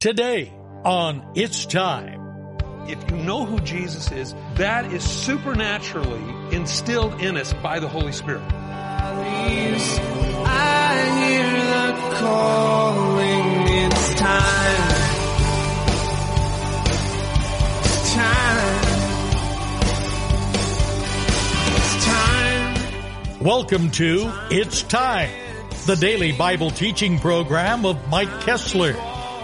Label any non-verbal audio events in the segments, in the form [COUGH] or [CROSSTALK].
Today on It's Time. If you know who Jesus is, that is supernaturally instilled in us by the Holy Spirit. I hear the calling. It's time. It's time. It's time. Welcome to It's Time, the daily Bible teaching program of Mike Kestler,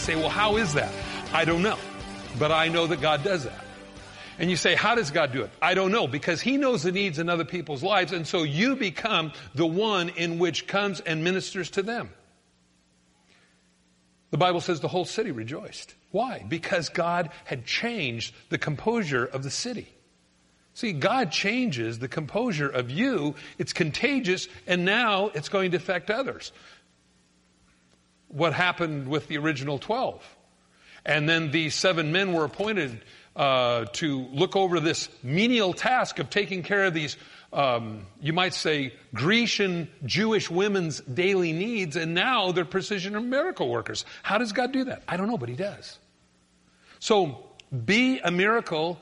Say, well, how is that? I don't know. But I know that God does that. And you say, how does God do it? I don't know, because He knows the needs in other people's lives, and so you become the one in which comes and ministers to them. The Bible says the whole city rejoiced. Why? Because God had changed the composure of the city. See, God changes the composure of you. It's contagious, and now it's going to affect others. What happened with the original 12? And then these seven men were appointed uh, to look over this menial task of taking care of these, um, you might say, Grecian Jewish women's daily needs, and now they're precision and miracle workers. How does God do that? I don't know, but He does. So be a miracle,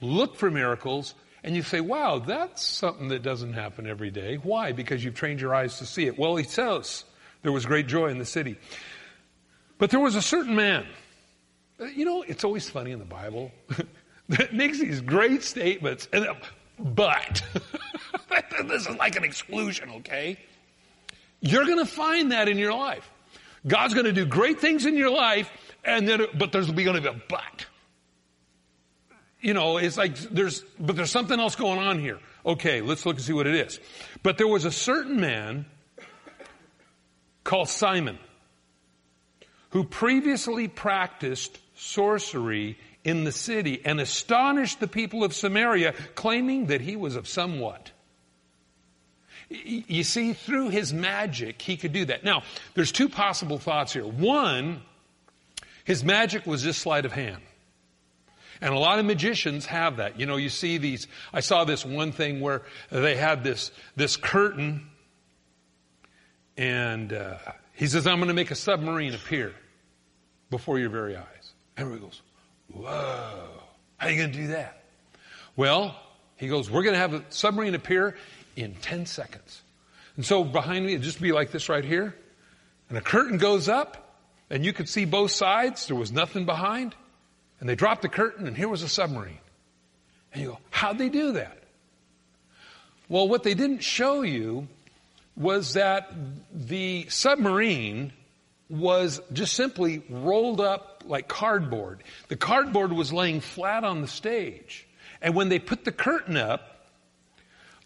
look for miracles, and you say, wow, that's something that doesn't happen every day. Why? Because you've trained your eyes to see it. Well, he says there was great joy in the city. But there was a certain man. Uh, You know, it's always funny in the Bible [LAUGHS] that makes these great statements, and but [LAUGHS] this is like an exclusion, okay? You're going to find that in your life. God's going to do great things in your life, and then, but there's going to be a but. You know, it's like there's, but there's something else going on here. Okay, let's look and see what it is. But there was a certain man called Simon who previously practiced sorcery in the city and astonished the people of Samaria, claiming that he was of somewhat. You see, through his magic, he could do that. Now, there's two possible thoughts here. One, his magic was just sleight of hand. And a lot of magicians have that. You know, you see these, I saw this one thing where they had this, this curtain and uh, he says, I'm going to make a submarine appear before your very eyes. Everybody goes, whoa, how are you going to do that? Well, he goes, we're going to have a submarine appear in 10 seconds. And so behind me, it'd just be like this right here. And a curtain goes up and you could see both sides. There was nothing behind. And they dropped the curtain and here was a submarine. And you go, how'd they do that? Well, what they didn't show you was that the submarine was just simply rolled up like cardboard. The cardboard was laying flat on the stage. And when they put the curtain up,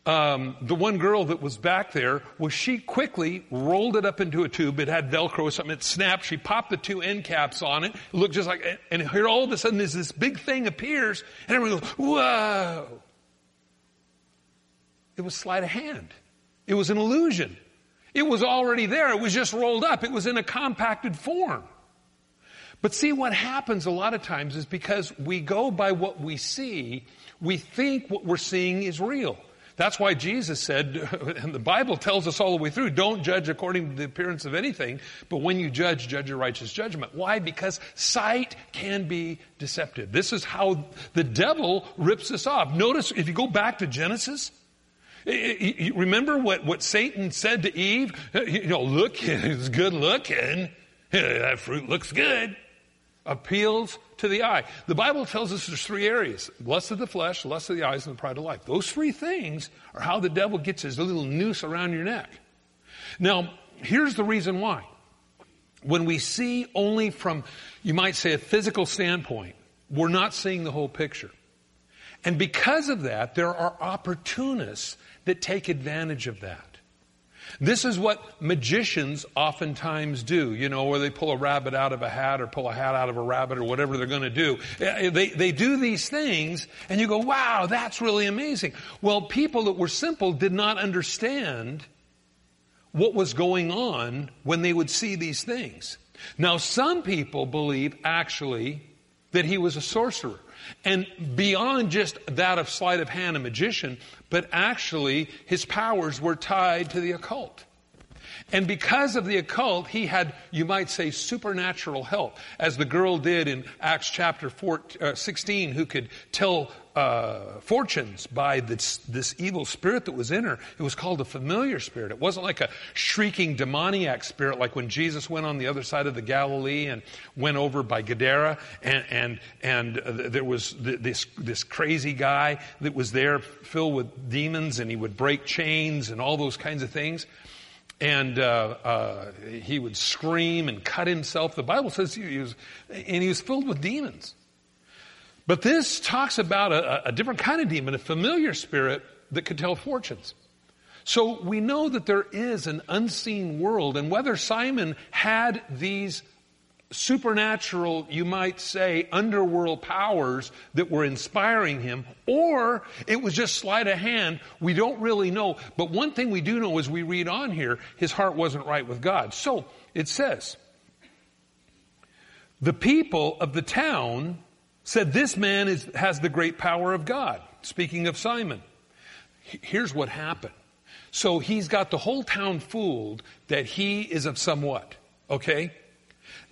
um, the one girl that was back there was she quickly rolled it up into a tube. It had Velcro or something. It snapped. She popped the two end caps on it. It looked just like, and here all of a sudden there's this big thing appears and everyone goes, whoa. It was sleight of hand. It was an illusion. It was already there. It was just rolled up. It was in a compacted form. But see, what happens a lot of times is because we go by what we see, we think what we're seeing is real. That's why Jesus said, [LAUGHS] and the Bible tells us all the way through, don't judge according to the appearance of anything, but when you judge, judge a righteous judgment. Why? Because sight can be deceptive. This is how the devil rips us off. Notice, if you go back to Genesis, remember what, what Satan said to Eve? Uh, you know, look, [LAUGHS] it's good looking. [LAUGHS] That fruit looks good. Appeals to the eye. The Bible tells us there's three areas. Lust of the flesh, lust of the eyes, and the pride of life. Those three things are how the devil gets his little noose around your neck. Now, here's the reason why. When we see only from, you might say, a physical standpoint, we're not seeing the whole picture. And because of that, there are opportunists that take advantage of that. This is what magicians oftentimes do, you know, where they pull a rabbit out of a hat or pull a hat out of a rabbit or whatever they're going to do. Eh, they, they do these things and you go, wow, that's really amazing. Well, people that were simple did not understand what was going on when they would see these things. Now, some people believe actually that he was a sorcerer. And beyond just that of sleight of hand, a magician, but actually his powers were tied to the occult. And because of the occult, he had, you might say, supernatural help, as the girl did in Acts chapter 4, uh, 16, who could tell uh, fortunes by this, this evil spirit that was in her. It was called a familiar spirit. It wasn't like a shrieking demoniac spirit, like when Jesus went on the other side of the Galilee and went over by Gadara, and and and uh, there was this this crazy guy that was there, filled with demons, and he would break chains and all those kinds of things and uh, uh, he would scream and cut himself. The Bible says he was, and he was filled with demons. But this talks about a, a different kind of demon, a familiar spirit that could tell fortunes. So we know that there is an unseen world, and whether Simon had these supernatural, you might say, underworld powers that were inspiring him, or it was just sleight of hand. We don't really know. But one thing we do know as we read on here, his heart wasn't right with God. So it says, the people of the town said, This man is, has the great power of God. Speaking of Simon. Here's what happened. So he's got the whole town fooled that he is of somewhat. Okay?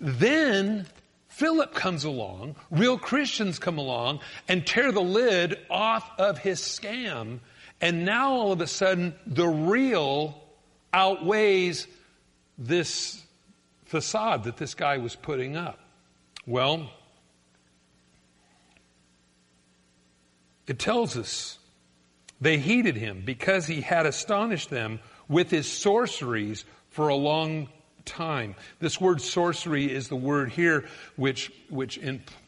Then Philip comes along, real Christians come along and tear the lid off of his scam. And now all of a sudden, the real outweighs this facade that this guy was putting up. Well, it tells us they heeded him because he had astonished them with his sorceries for a long time. This word sorcery is the word here which, which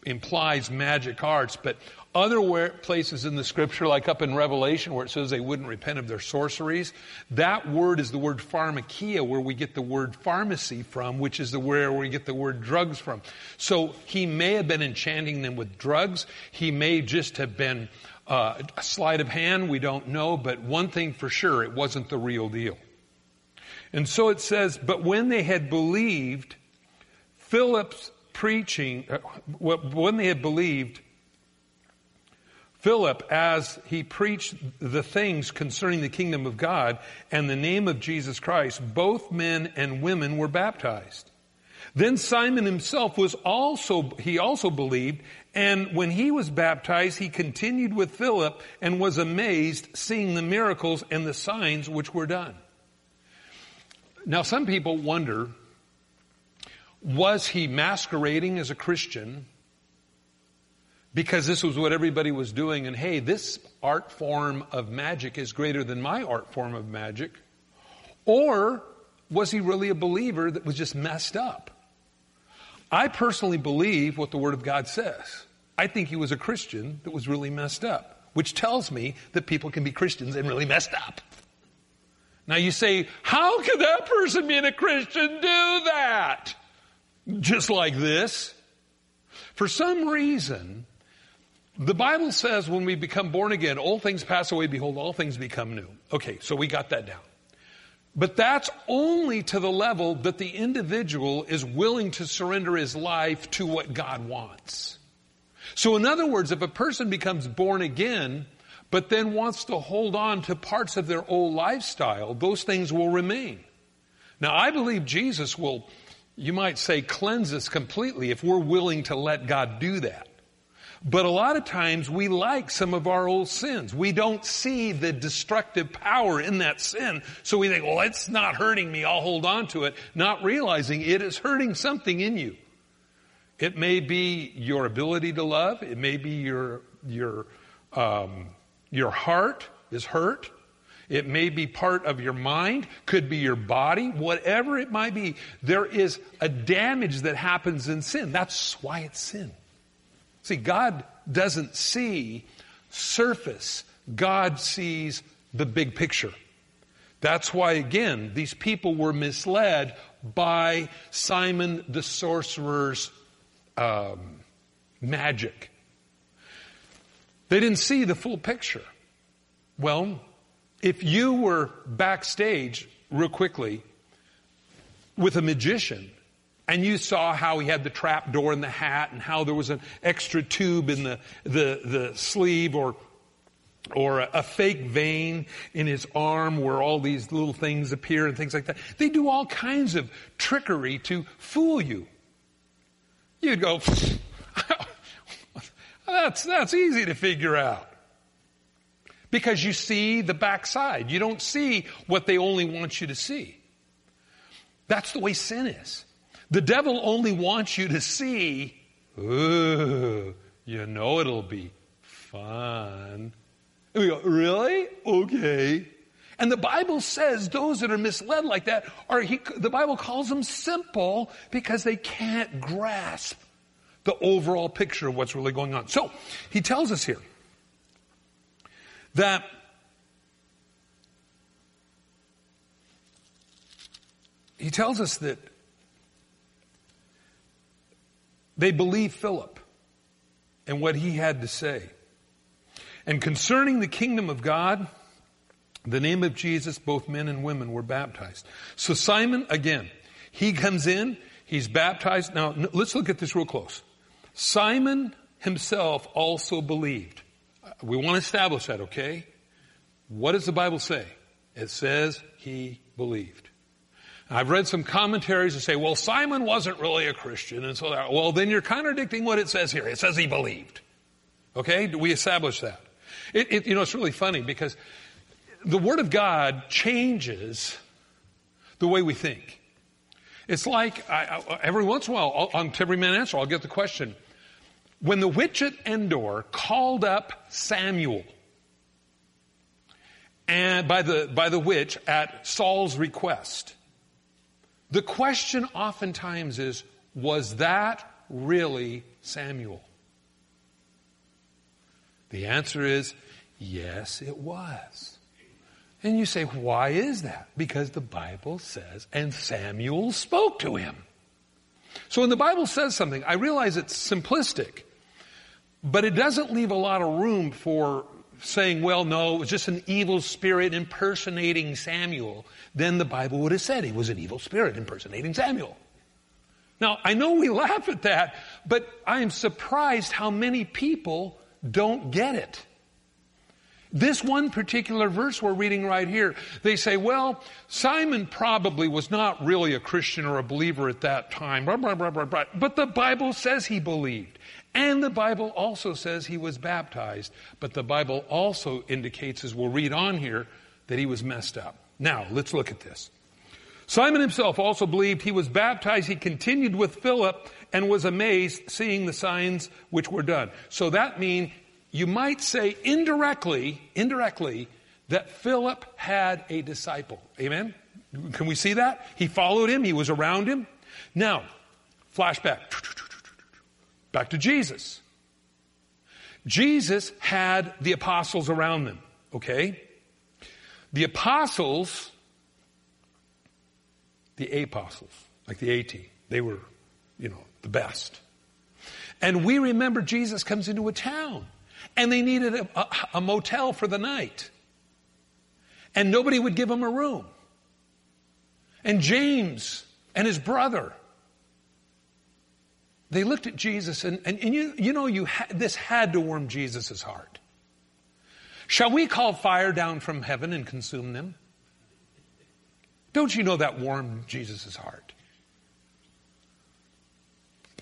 implies magic arts, but other where, places in the scripture, like up in Revelation where it says they wouldn't repent of their sorceries, that word is the word pharmakeia, where we get the word pharmacy from, which is the where we get the word drugs from. So he may have been enchanting them with drugs. He may just have been uh, a sleight of hand. We don't know, but one thing for sure, it wasn't the real deal. And so it says, but when they had believed Philip's preaching, uh, when they had believed Philip as he preached the things concerning the kingdom of God and the name of Jesus Christ, both men and women were baptized. Then Simon himself was also, he also believed, and when he was baptized, he continued with Philip and was amazed seeing the miracles and the signs which were done. Now, some people wonder was he masquerading as a Christian because this was what everybody was doing, and hey, this art form of magic is greater than my art form of magic? Or was he really a believer that was just messed up? I personally believe what the Word of God says. I think he was a Christian that was really messed up, which tells me that people can be Christians and really messed up. Now you say, how could that person being a Christian do that? Just like this. For some reason, the Bible says when we become born again, all things pass away, behold, all things become new. Okay, so we got that down. But that's only to the level that the individual is willing to surrender his life to what God wants. So in other words, if a person becomes born again, but then wants to hold on to parts of their old lifestyle, those things will remain. Now, I believe Jesus will, you might say, cleanse us completely if we're willing to let God do that. But a lot of times we like some of our old sins. We don't see the destructive power in that sin. So we think, well, it's not hurting me. I'll hold on to it. Not realizing it is hurting something in you. It may be your ability to love. It may be your, your, um, your heart is hurt. It may be part of your mind, could be your body, whatever it might be. There is a damage that happens in sin. That's why it's sin. See, God doesn't see surface. God sees the big picture. That's why, again, these people were misled by Simon the sorcerer's um, magic. They didn't see the full picture. Well, if you were backstage real quickly with a magician and you saw how he had the trap door in the hat and how there was an extra tube in the, the, the sleeve or or a, a fake vein in his arm where all these little things appear and things like that. They do all kinds of trickery to fool you. You'd go, that's, that's easy to figure out. Because you see the backside. You don't see what they only want you to see. That's the way sin is. The devil only wants you to see, ooh, you know it'll be fun. And we go, really? Okay. And the Bible says those that are misled like that are, he, the Bible calls them simple because they can't grasp the overall picture of what's really going on. So, he tells us here that he tells us that they believe Philip and what he had to say. And concerning the kingdom of God, the name of Jesus, both men and women were baptized. So Simon, again, he comes in, he's baptized. Now, let's look at this real close. Simon himself also believed. We want to establish that, okay? What does the Bible say? It says he believed. I've read some commentaries that say, well, Simon wasn't really a Christian, and so that, well, then you're contradicting what it says here. It says he believed. Okay? Do we establish that? It, it, you know, it's really funny because the Word of God changes the way we think. It's like I, I, every once in a while, on every man answer, I'll get the question: When the witch at Endor called up Samuel, and by the by the witch at Saul's request, the question oftentimes is, was that really Samuel? The answer is, yes, it was. And you say, why is that? Because the Bible says, and Samuel spoke to him. So when the Bible says something, I realize it's simplistic, but it doesn't leave a lot of room for saying, well, no, it was just an evil spirit impersonating Samuel. Then the Bible would have said he was an evil spirit impersonating Samuel. Now, I know we [LAUGHS] laugh at that, but I am surprised how many people don't get it. This one particular verse we're reading right here, they say, well, Simon probably was not really a Christian or a believer at that time, blah, blah, blah, but the Bible says he believed. And the Bible also says he was baptized, but the Bible also indicates, as we'll read on here, that he was messed up. Now, let's look at this. Simon himself also believed he was baptized. He continued with Philip and was amazed seeing the signs which were done. So that means you might say indirectly, indirectly, that Philip had a disciple. Amen? Can we see that? He followed him, he was around him. Now, flashback. Back to Jesus. Jesus had the apostles around them, okay? The apostles, the apostles, like the AT, they were, you know, the best. And we remember Jesus comes into a town and they needed a, a, a motel for the night. And nobody would give them a room. And James and his brother, they looked at Jesus and, and, and you, you know, you ha- this had to warm Jesus' heart. Shall we call fire down from heaven and consume them? Don't you know that warmed Jesus' heart?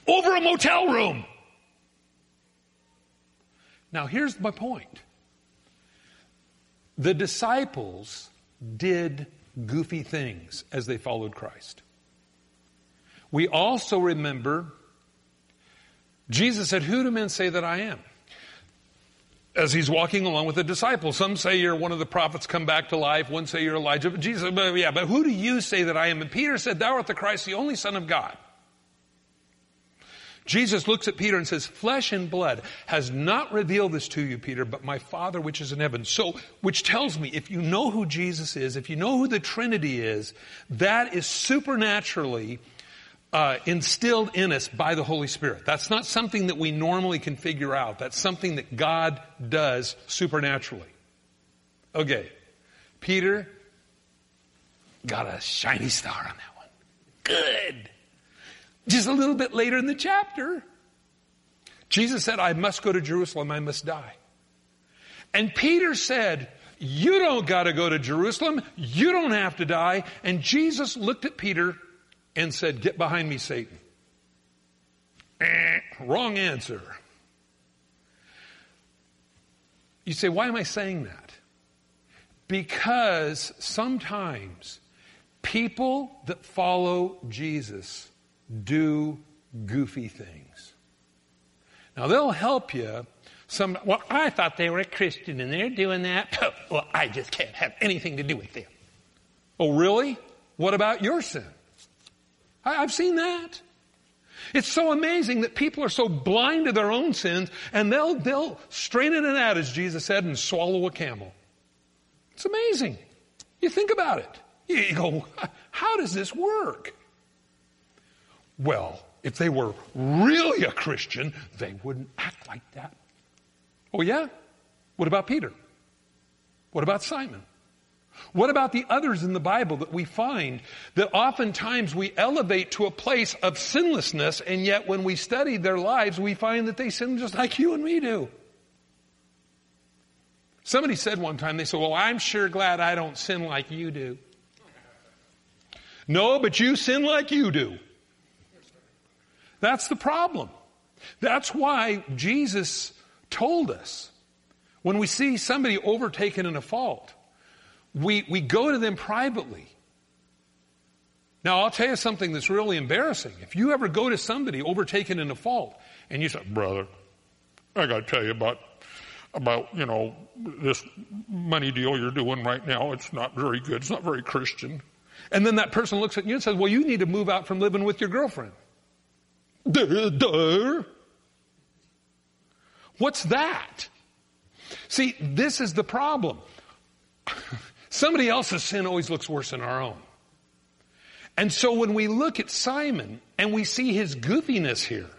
Over a motel room. Now, here's my point the disciples did goofy things as they followed Christ. We also remember Jesus said, Who do men say that I am? As he's walking along with the disciples. Some say you're one of the prophets come back to life. One say you're Elijah. But Jesus said, Yeah, but who do you say that I am? And Peter said, Thou art the Christ, the only Son of God. Jesus looks at Peter and says, flesh and blood has not revealed this to you, Peter, but my Father which is in heaven. So, which tells me if you know who Jesus is, if you know who the Trinity is, that is supernaturally uh, instilled in us by the Holy Spirit. That's not something that we normally can figure out. That's something that God does supernaturally. Okay. Peter got a shiny star on that one. Good. Just a little bit later in the chapter, Jesus said, I must go to Jerusalem, I must die. And Peter said, You don't got to go to Jerusalem, you don't have to die. And Jesus looked at Peter and said, Get behind me, Satan. Eh, wrong answer. You say, Why am I saying that? Because sometimes people that follow Jesus do goofy things. Now they'll help you. Some, well, I thought they were a Christian and they're doing that. [LAUGHS] well, I just can't have anything to do with them. Oh, really? What about your sin? I, I've seen that. It's so amazing that people are so blind to their own sins and they'll, they'll straighten it out, as Jesus said, and swallow a camel. It's amazing. You think about it. You go, how does this work? Well, if they were really a Christian, they wouldn't act like that. Oh, yeah? What about Peter? What about Simon? What about the others in the Bible that we find that oftentimes we elevate to a place of sinlessness, and yet when we study their lives, we find that they sin just like you and me do? Somebody said one time, they said, Well, I'm sure glad I don't sin like you do. No, but you sin like you do. That's the problem. That's why Jesus told us when we see somebody overtaken in a fault, we, we go to them privately. Now, I'll tell you something that's really embarrassing. If you ever go to somebody overtaken in a fault and you say, brother, I got to tell you about, about, you know, this money deal you're doing right now. It's not very good. It's not very Christian. And then that person looks at you and says, well, you need to move out from living with your girlfriend. Duh. What's that? See, this is the problem. [LAUGHS] Somebody else's sin always looks worse than our own. And so when we look at Simon and we see his goofiness here,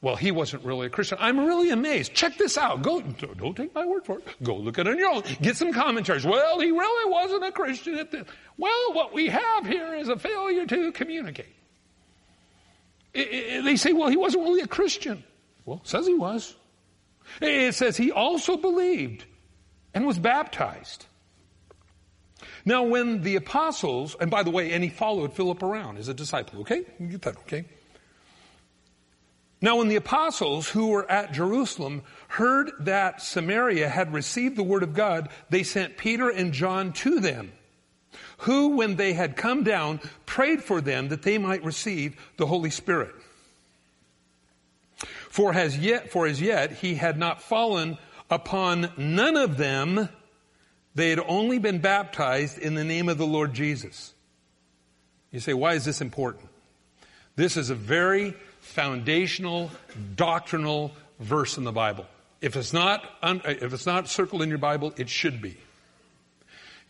well, he wasn't really a Christian. I'm really amazed. Check this out. Go, don't take my word for it. Go look it on your own. Get some commentaries. Well, he really wasn't a Christian at this. Well, what we have here is a failure to communicate. They say, well, he wasn't really a Christian. Well, says he was. It says he also believed and was baptized. Now, when the apostles, and by the way, and he followed Philip around as a disciple, okay? You get that, okay? Now, when the apostles who were at Jerusalem heard that Samaria had received the word of God, they sent Peter and John to them who, when they had come down, prayed for them that they might receive the Holy Spirit. For as yet, for as yet, he had not fallen upon none of them. They had only been baptized in the name of the Lord Jesus. You say, why is this important? This is a very foundational, doctrinal verse in the Bible. If it's not, if it's not circled in your Bible, it should be.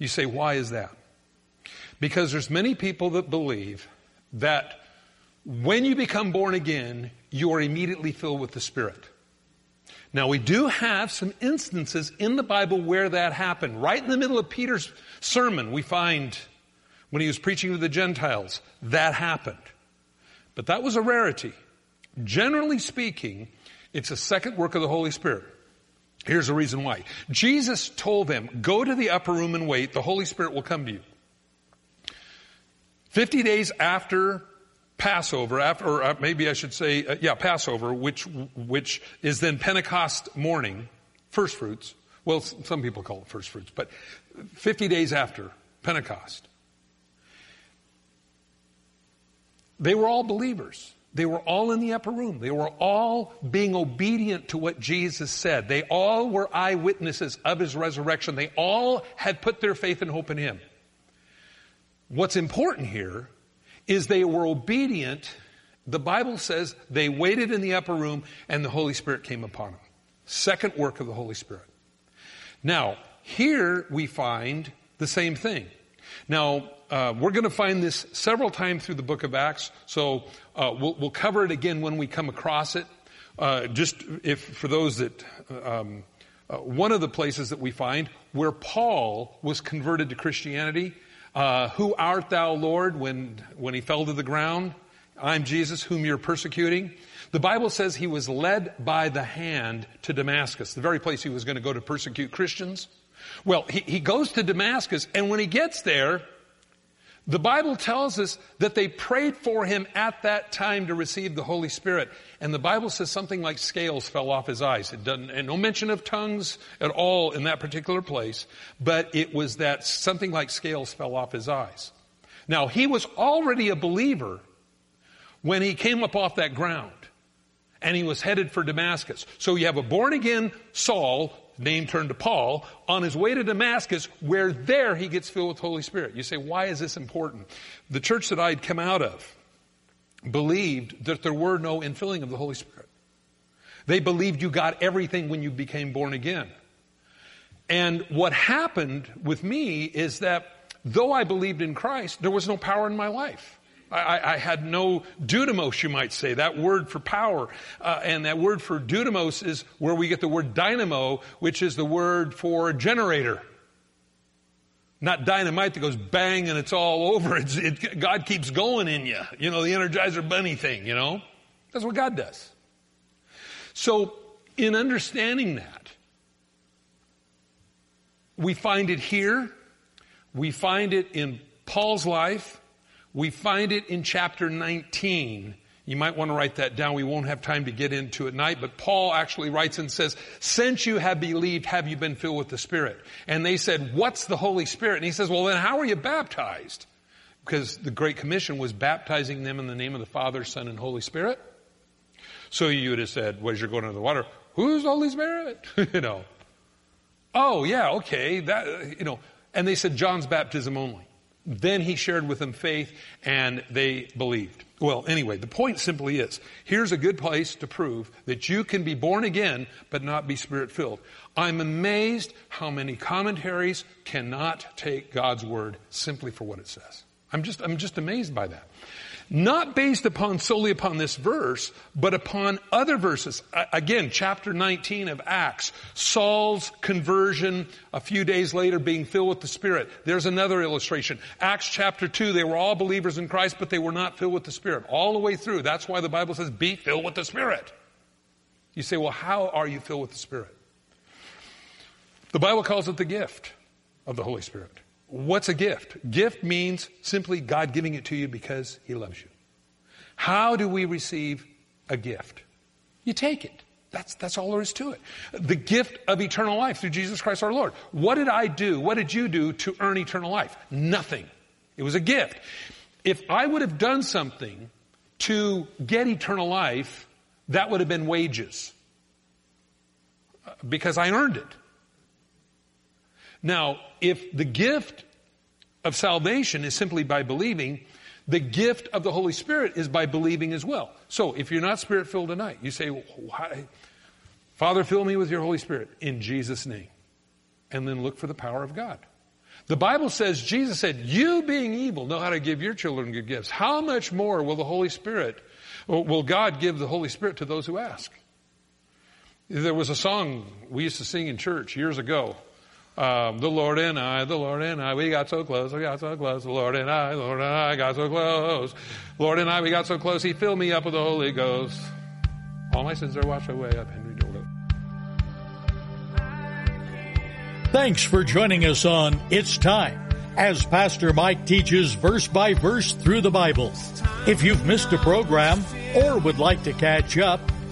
You say, why is that? Because there's many people that believe that when you become born again, you are immediately filled with the Spirit. Now we do have some instances in the Bible where that happened. Right in the middle of Peter's sermon, we find when he was preaching to the Gentiles, that happened. But that was a rarity. Generally speaking, it's a second work of the Holy Spirit. Here's the reason why. Jesus told them, go to the upper room and wait, the Holy Spirit will come to you. 50 days after Passover, after, or uh, maybe I should say, uh, yeah, Passover, which, which is then Pentecost morning, first fruits. Well, some people call it first fruits, but 50 days after Pentecost. They were all believers. They were all in the upper room. They were all being obedient to what Jesus said. They all were eyewitnesses of his resurrection. They all had put their faith and hope in him. What's important here is they were obedient The Bible says they waited in the upper room and the Holy Spirit came upon them. Second work of the Holy Spirit. Now, here we find the same thing. Now, uh, we're going to find this several times through the book of Acts, so uh, we'll, we'll, cover it again when we come across it. Uh, just if for those that um, uh, one of the places that we find where Paul was converted to Christianity, uh, who art thou, Lord, when when he fell to the ground? I'm Jesus, whom you're persecuting. The Bible says he was led by the hand to Damascus, the very place he was going to go to persecute Christians. Well, he, he goes to Damascus, and when he gets there, the Bible tells us that they prayed for him at that time to receive the Holy Spirit. And the Bible says something like scales fell off his eyes. It doesn't, and no mention of tongues at all in that particular place, but it was that something like scales fell off his eyes. Now, he was already a believer when he came up off that ground and he was headed for Damascus. So you have a born again Saul name turned to Paul, on his way to Damascus, where there he gets filled with Holy Spirit. You say, why is this important? The church that I'd come out of believed that there were no infilling of the Holy Spirit. They believed you got everything when you became born again. And what happened with me is that though I believed in Christ, there was no power in my life. I, I, had no dunamis, you might say, that word for power. Uh, and that word for dunamis is where we get the word dynamo, which is the word for generator. Not dynamite that goes bang and it's all over. It's, it, God keeps going in you. You know, the Energizer Bunny thing, you know? That's what God does. So, in understanding that, we find it here. We find it in Paul's life. We find it in chapter 19. You might want to write that down. We won't have time to get into it tonight, but Paul actually writes and says, since you have believed, have you been filled with the Spirit? And they said, what's the Holy Spirit? And he says, well then how are you baptized? Because the Great Commission was baptizing them in the name of the Father, Son, and Holy Spirit. So you would have said, well, as you're going into the water, who's the Holy Spirit? [LAUGHS] you know. Oh yeah, okay, that, you know. And they said, John's baptism only. Then he shared with them faith and they believed. Well, anyway, the point simply is, here's a good place to prove that you can be born again, but not be spirit filled. I'm amazed how many commentaries cannot take God's word simply for what it says. I'm just, I'm just amazed by that not based upon solely upon this verse, but upon other verses. Again, chapter 19 of Acts, Saul's conversion a few days later being filled with the Spirit. There's another illustration. Acts chapter 2, they were all believers in Christ, but they were not filled with the Spirit. All the way through. That's why the Bible says, be filled with the Spirit. You say, well, how are you filled with the Spirit? The Bible calls it the gift of the Holy Spirit. What's a gift? Gift means simply God giving it to you because He loves you. How do we receive a gift? You take it. That's, that's all there is to it. The gift of eternal life through Jesus Christ our Lord. What did I do? What did you do to earn eternal life? Nothing. It was a gift. If I would have done something to get eternal life, that would have been wages. Uh, because I earned it. Now, if the gift of salvation is simply by believing, the gift of the Holy Spirit is by believing as well. So if you're not spirit filled tonight, you say, Father, fill me with your Holy Spirit in Jesus' name. And then look for the power of God. The Bible says, Jesus said, you being evil know how to give your children good gifts. How much more will the Holy Spirit, will God give the Holy Spirit to those who ask? There was a song we used to sing in church years ago. Um, the Lord and I, the Lord and I, we got so close, we got so close. The Lord and I, the Lord and I got so close. Lord and I, we got so close. He filled me up with the Holy Ghost. All my sins are washed away up Henry Jordan. Thanks for joining us on It's Time as Pastor Mike teaches verse by verse through the Bible. If you've missed a program or would like to catch up,